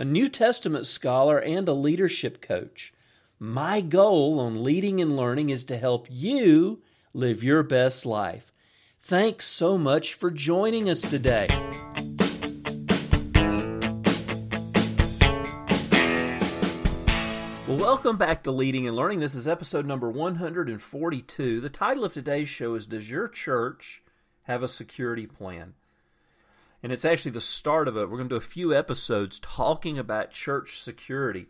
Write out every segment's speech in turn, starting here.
a New Testament scholar, and a leadership coach. My goal on leading and learning is to help you live your best life. Thanks so much for joining us today. Well, welcome back to Leading and Learning. This is episode number 142. The title of today's show is Does Your Church Have a Security Plan? And it's actually the start of it. We're going to do a few episodes talking about church security.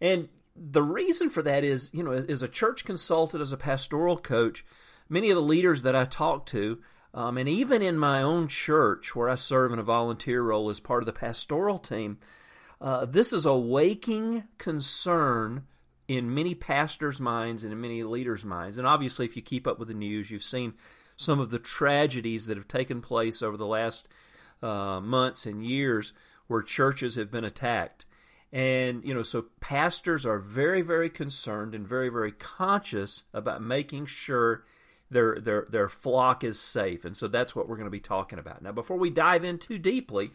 And the reason for that is, you know, as a church consultant, as a pastoral coach, many of the leaders that I talk to, um, and even in my own church where I serve in a volunteer role as part of the pastoral team, uh, this is a waking concern in many pastors' minds and in many leaders' minds. And obviously, if you keep up with the news, you've seen some of the tragedies that have taken place over the last uh, months and years where churches have been attacked. And, you know, so pastors are very, very concerned and very, very conscious about making sure their, their, their flock is safe. And so that's what we're going to be talking about. Now, before we dive in too deeply,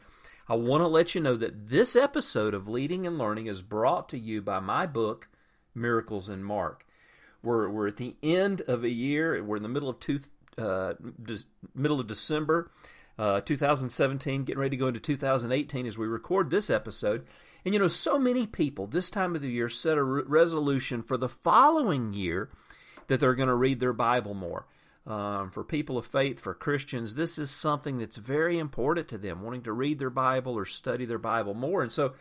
I want to let you know that this episode of Leading and Learning is brought to you by my book, Miracles in Mark. We're, we're at the end of a year. We're in the middle of two, uh, middle of December, uh, 2017, getting ready to go into 2018 as we record this episode. And you know, so many people this time of the year set a re- resolution for the following year that they're going to read their Bible more. Um, for people of faith, for Christians, this is something that's very important to them, wanting to read their Bible or study their Bible more. And so,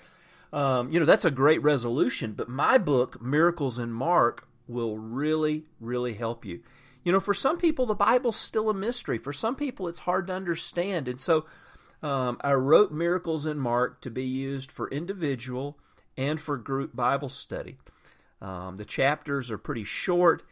um, you know, that's a great resolution. But my book, Miracles in Mark, will really, really help you. You know, for some people, the Bible's still a mystery. For some people, it's hard to understand. And so, um, I wrote Miracles in Mark to be used for individual and for group Bible study. Um, the chapters are pretty short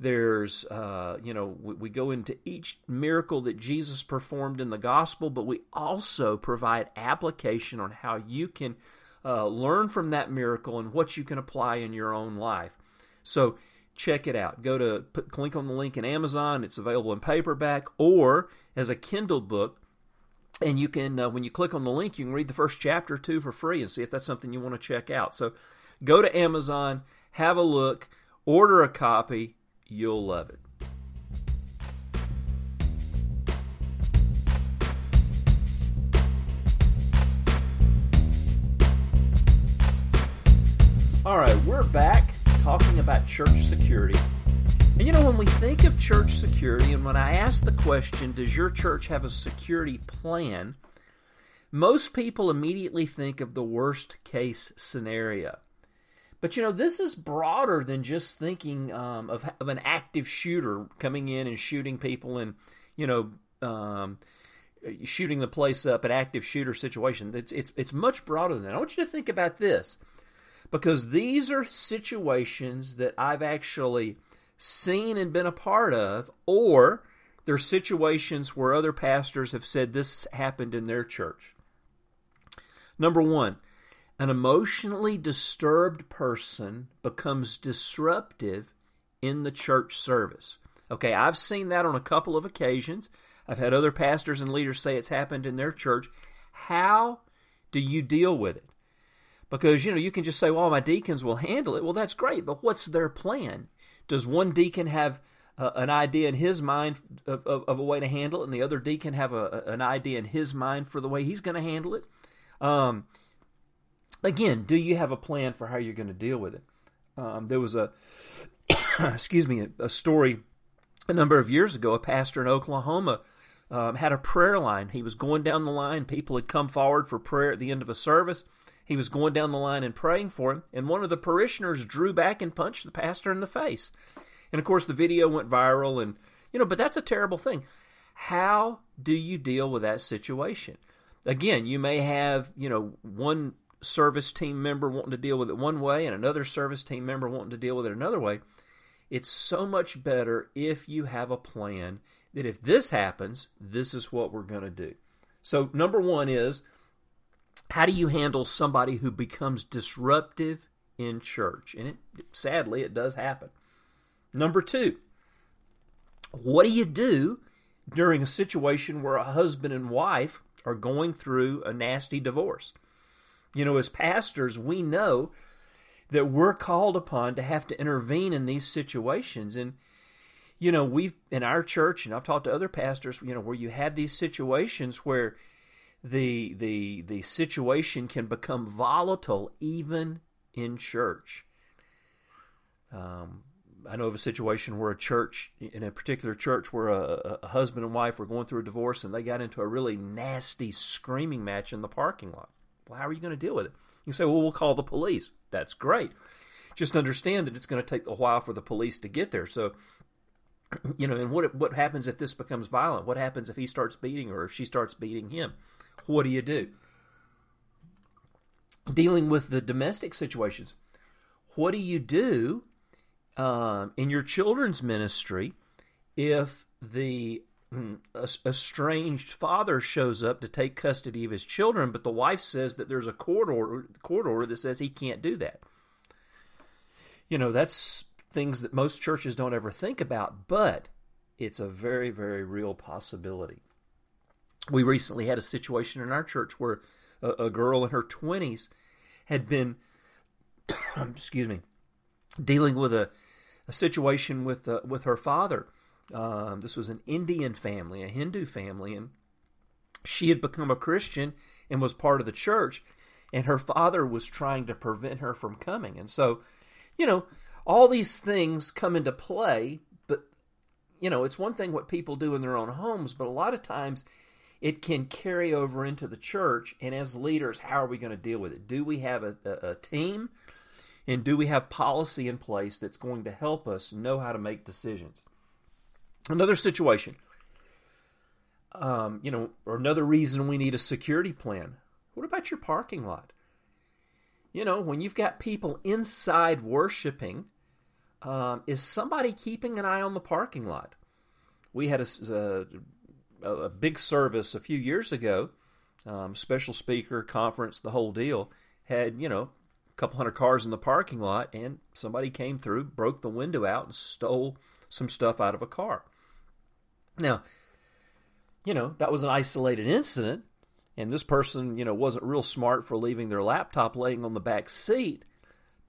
there's, uh, you know, we, we, go into each miracle that Jesus performed in the gospel, but we also provide application on how you can uh, learn from that miracle and what you can apply in your own life. So check it out. Go to put, click on the link in Amazon. It's available in paperback or as a Kindle book. And you can, uh, when you click on the link, you can read the first chapter or two for free and see if that's something you want to check out. So go to Amazon, have a look, order a copy You'll love it. All right, we're back talking about church security. And you know, when we think of church security, and when I ask the question, does your church have a security plan? Most people immediately think of the worst case scenario. But you know, this is broader than just thinking um, of, of an active shooter coming in and shooting people and you know um, shooting the place up, an active shooter situation. It's it's it's much broader than that. I want you to think about this because these are situations that I've actually seen and been a part of, or they're situations where other pastors have said this happened in their church. Number one, an emotionally disturbed person becomes disruptive in the church service. Okay, I've seen that on a couple of occasions. I've had other pastors and leaders say it's happened in their church. How do you deal with it? Because, you know, you can just say, well, my deacons will handle it. Well, that's great, but what's their plan? Does one deacon have uh, an idea in his mind of, of, of, a way to handle it, and the other deacon have a, an idea in his mind for the way he's going to handle it? Um, again, do you have a plan for how you're going to deal with it? Um, there was a, excuse me, a, a, story a number of years ago. A pastor in Oklahoma um, had a prayer line. He was going down the line. People had come forward for prayer at the end of a service. He was going down the line and praying for him, and one of the parishioners drew back and punched the pastor in the face. And of course, the video went viral, and you know, but that's a terrible thing. How do you deal with that situation? Again, you may have, you know, one service team member wanting to deal with it one way and another service team member wanting to deal with it another way. It's so much better if you have a plan that if this happens, this is what we're going to do. So, number one is how do you handle somebody who becomes disruptive in church? And it, sadly, it does happen. Number two, what do you do during a situation where a husband and wife are going through a nasty divorce? You know, as pastors, we know that we're called upon to have to intervene in these situations. And, you know, we've, in our church, and I've talked to other pastors, you know, where you have these situations where the, the, the situation can become volatile even in church. Um, I know of a situation where a church, in a particular church, where a, a, husband and wife were going through a divorce and they got into a really nasty screaming match in the parking lot. Well, how are you going to deal with it? You say, well, we'll call the police. That's great. Just understand that it's going to take a while for the police to get there. So, you know, and what what happens if this becomes violent? What happens if he starts beating her, or if she starts beating him? What do you do? Dealing with the domestic situations. What do you do um, in your children's ministry if the estranged father shows up to take custody of his children, but the wife says that there's a court order, court order that says he can't do that. You know, that's things that most churches don't ever think about, but it's a very, very real possibility. We recently had a situation in our church where a, a girl in her 20s had been, excuse me, dealing with a, a situation with uh, with her father um, this was an Indian family, a Hindu family, and she had become a Christian and was part of the church, and her father was trying to prevent her from coming. And so, you know, all these things come into play, but, you know, it's one thing what people do in their own homes, but a lot of times it can carry over into the church. And as leaders, how are we going to deal with it? Do we have a, a, a team? And do we have policy in place that's going to help us know how to make decisions? Another situation, um, you know, or another reason we need a security plan. What about your parking lot? You know, when you've got people inside worshiping, um, is somebody keeping an eye on the parking lot? We had a, a, a big service a few years ago, um, special speaker, conference, the whole deal. Had, you know, a couple hundred cars in the parking lot, and somebody came through, broke the window out, and stole some stuff out of a car. Now, you know, that was an isolated incident, and this person, you know, wasn't real smart for leaving their laptop laying on the back seat,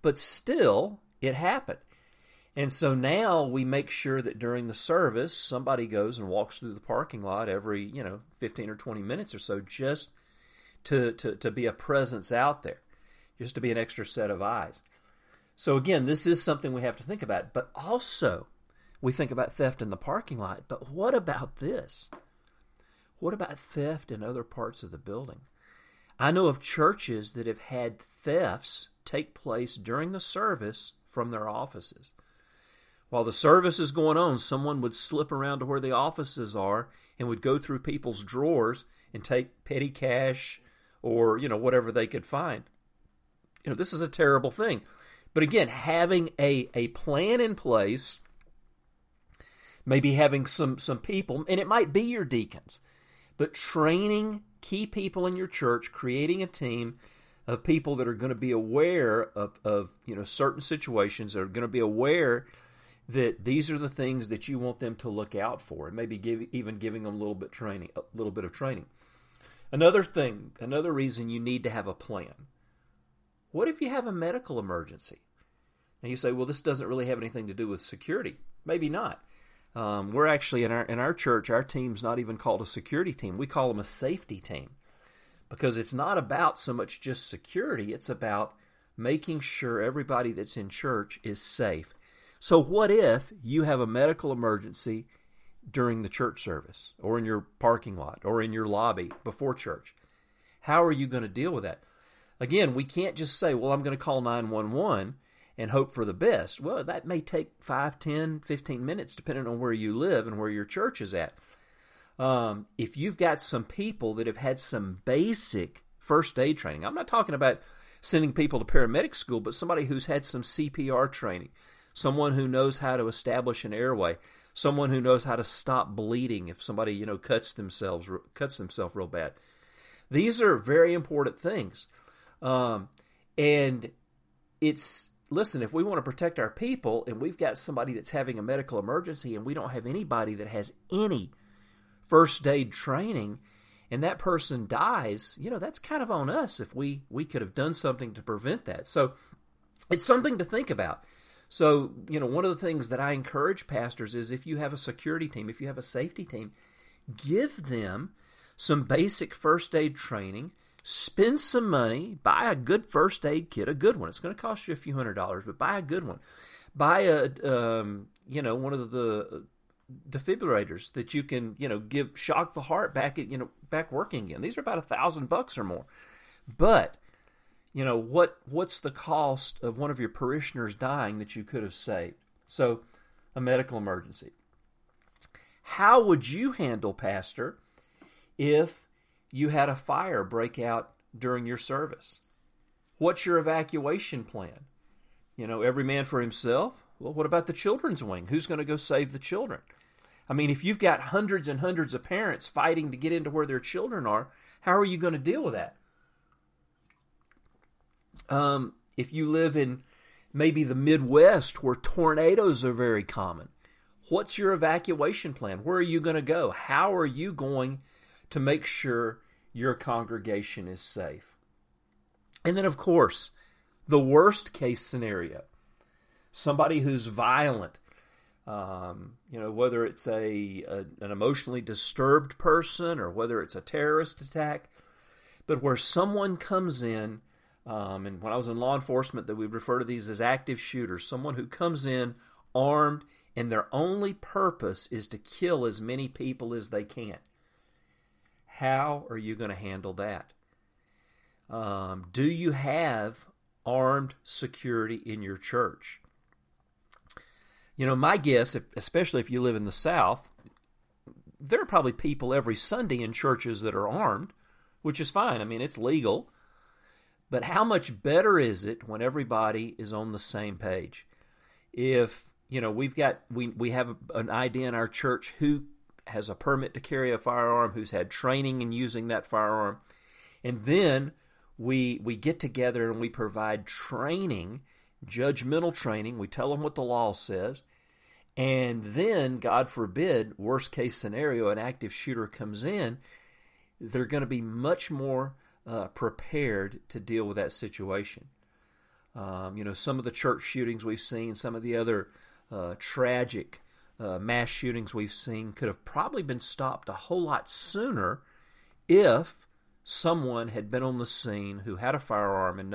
but still, it happened. And so now we make sure that during the service, somebody goes and walks through the parking lot every, you know, 15 or 20 minutes or so just to, to, to be a presence out there, just to be an extra set of eyes. So again, this is something we have to think about. But also, we think about theft in the parking lot, but what about this? What about theft in other parts of the building? I know of churches that have had thefts take place during the service from their offices. While the service is going on, someone would slip around to where the offices are and would go through people's drawers and take petty cash or, you know, whatever they could find. You know, this is a terrible thing. But again, having a, a plan in place maybe having some some people and it might be your deacons but training key people in your church creating a team of people that are going to be aware of, of you know certain situations that are going to be aware that these are the things that you want them to look out for and maybe give, even giving them a little bit training a little bit of training another thing another reason you need to have a plan what if you have a medical emergency and you say well this doesn't really have anything to do with security maybe not um, we're actually in our in our church, our team's not even called a security team. We call them a safety team because it's not about so much just security. It's about making sure everybody that's in church is safe. So, what if you have a medical emergency during the church service, or in your parking lot, or in your lobby before church? How are you going to deal with that? Again, we can't just say, "Well, I'm going to call 911." and hope for the best. Well, that may take 5, 10, 15 minutes depending on where you live and where your church is at. Um, if you've got some people that have had some basic first aid training, I'm not talking about sending people to paramedic school, but somebody who's had some CPR training, someone who knows how to establish an airway, someone who knows how to stop bleeding if somebody you know cuts themselves cuts themselves real bad. These are very important things, um, and it's listen. If we want to protect our people, and we've got somebody that's having a medical emergency, and we don't have anybody that has any first aid training, and that person dies, you know that's kind of on us. If we we could have done something to prevent that, so it's something to think about. So, you know, one of the things that I encourage pastors is if you have a security team, if you have a safety team, give them some basic first aid training, spend some money, buy a good first aid kit, a good one. It's going to cost you a few hundred dollars, but buy a good one. Buy a, um, you know, one of the defibrillators that you can, you know, give shock the heart back, you know, back working again. These are about a thousand bucks or more, but you know what what's the cost of one of your parishioners dying that you could have saved? So a medical emergency. How would you handle pastor if you had a fire break out during your service? What's your evacuation plan? You know every man for himself? Well what about the children's wing? Who's going to go save the children? I mean if you've got hundreds and hundreds of parents fighting to get into where their children are how are you going to deal with that um, if you live in maybe the Midwest where tornadoes are very common, what's your evacuation plan? Where are you going to go? How are you going to make sure your congregation is safe? And then, of course, the worst case scenario somebody who's violent. Um, you know, whether it's a, a, an emotionally disturbed person or whether it's a terrorist attack, but where someone comes in um, and when I was in law enforcement, that we refer to these as active shooters, someone who comes in armed and their only purpose is to kill as many people as they can. How are you going to handle that? Um, do you have armed security in your church? You know, my guess, especially if you live in the South, there are probably people every Sunday in churches that are armed, which is fine. I mean, it's legal. But how much better is it when everybody is on the same page? If you know we've got we we have an idea in our church who has a permit to carry a firearm, who's had training in using that firearm, and then we we get together and we provide training, judgmental training. We tell them what the law says, and then God forbid, worst case scenario, an active shooter comes in, they're going to be much more uh, prepared to deal with that situation. Um, you know, some of the church shootings we've seen, some of the other uh, tragic uh, mass shootings we've seen could have probably been stopped a whole lot sooner if someone had been on the scene who had a firearm and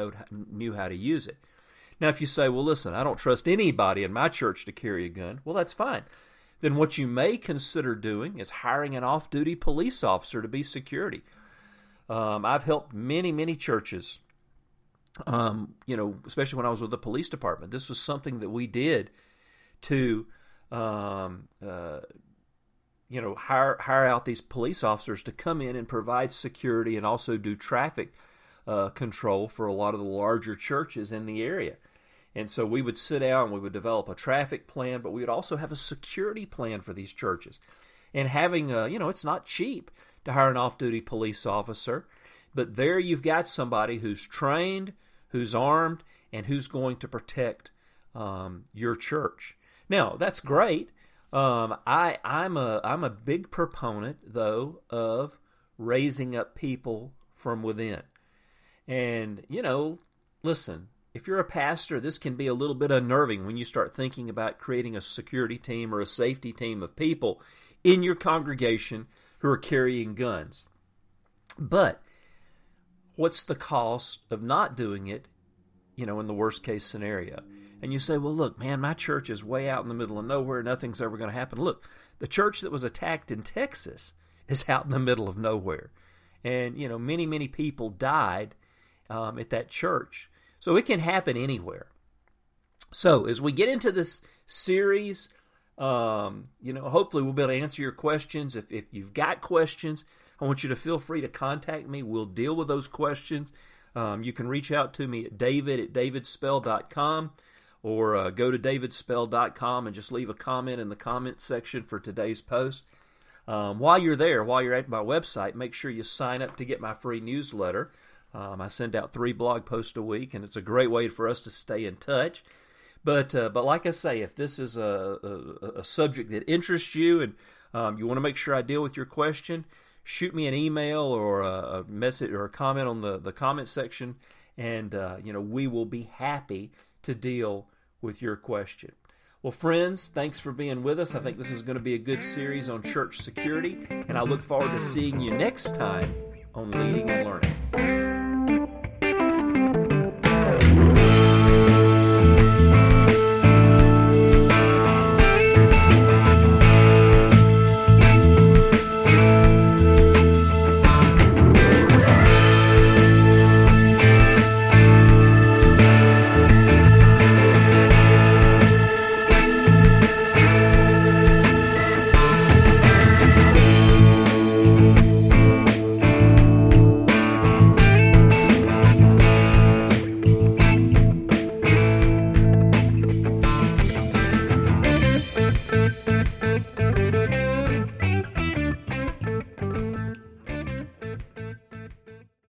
knew how to use it. Now, if you say, well, listen, I don't trust anybody in my church to carry a gun, well, that's fine. Then what you may consider doing is hiring an off duty police officer to be security. Um, I've helped many, many churches. Um, you know, especially when I was with the police department, this was something that we did to, um, uh, you know, hire hire out these police officers to come in and provide security and also do traffic uh, control for a lot of the larger churches in the area. And so we would sit down, we would develop a traffic plan, but we would also have a security plan for these churches. And having, a, you know, it's not cheap to hire an off duty police officer. But there you've got somebody who's trained, who's armed, and who's going to protect um, your church. Now, that's great. Um, I, I'm a I'm a big proponent though of raising up people from within. And you know, listen, if you're a pastor, this can be a little bit unnerving when you start thinking about creating a security team or a safety team of people in your congregation who are carrying guns. But what's the cost of not doing it, you know, in the worst case scenario? And you say, well, look, man, my church is way out in the middle of nowhere. Nothing's ever going to happen. Look, the church that was attacked in Texas is out in the middle of nowhere. And, you know, many, many people died um, at that church. So it can happen anywhere. So as we get into this series um, you know, hopefully we'll be able to answer your questions. If, if you've got questions, I want you to feel free to contact me. We'll deal with those questions. Um, you can reach out to me at david at davidspell.com or uh, go to davidspell.com and just leave a comment in the comment section for today's post. Um, while you're there, while you're at my website, make sure you sign up to get my free newsletter. Um, I send out three blog posts a week, and it's a great way for us to stay in touch. But uh, but like I say, if this is a, a, a subject that interests you and um, you want to make sure I deal with your question, shoot me an email or a, a message or a comment on the, the comment section, and uh, you know we will be happy to deal with your question. Well, friends, thanks for being with us. I think this is going to be a good series on church security, and I look forward to seeing you next time on Leading and Learning.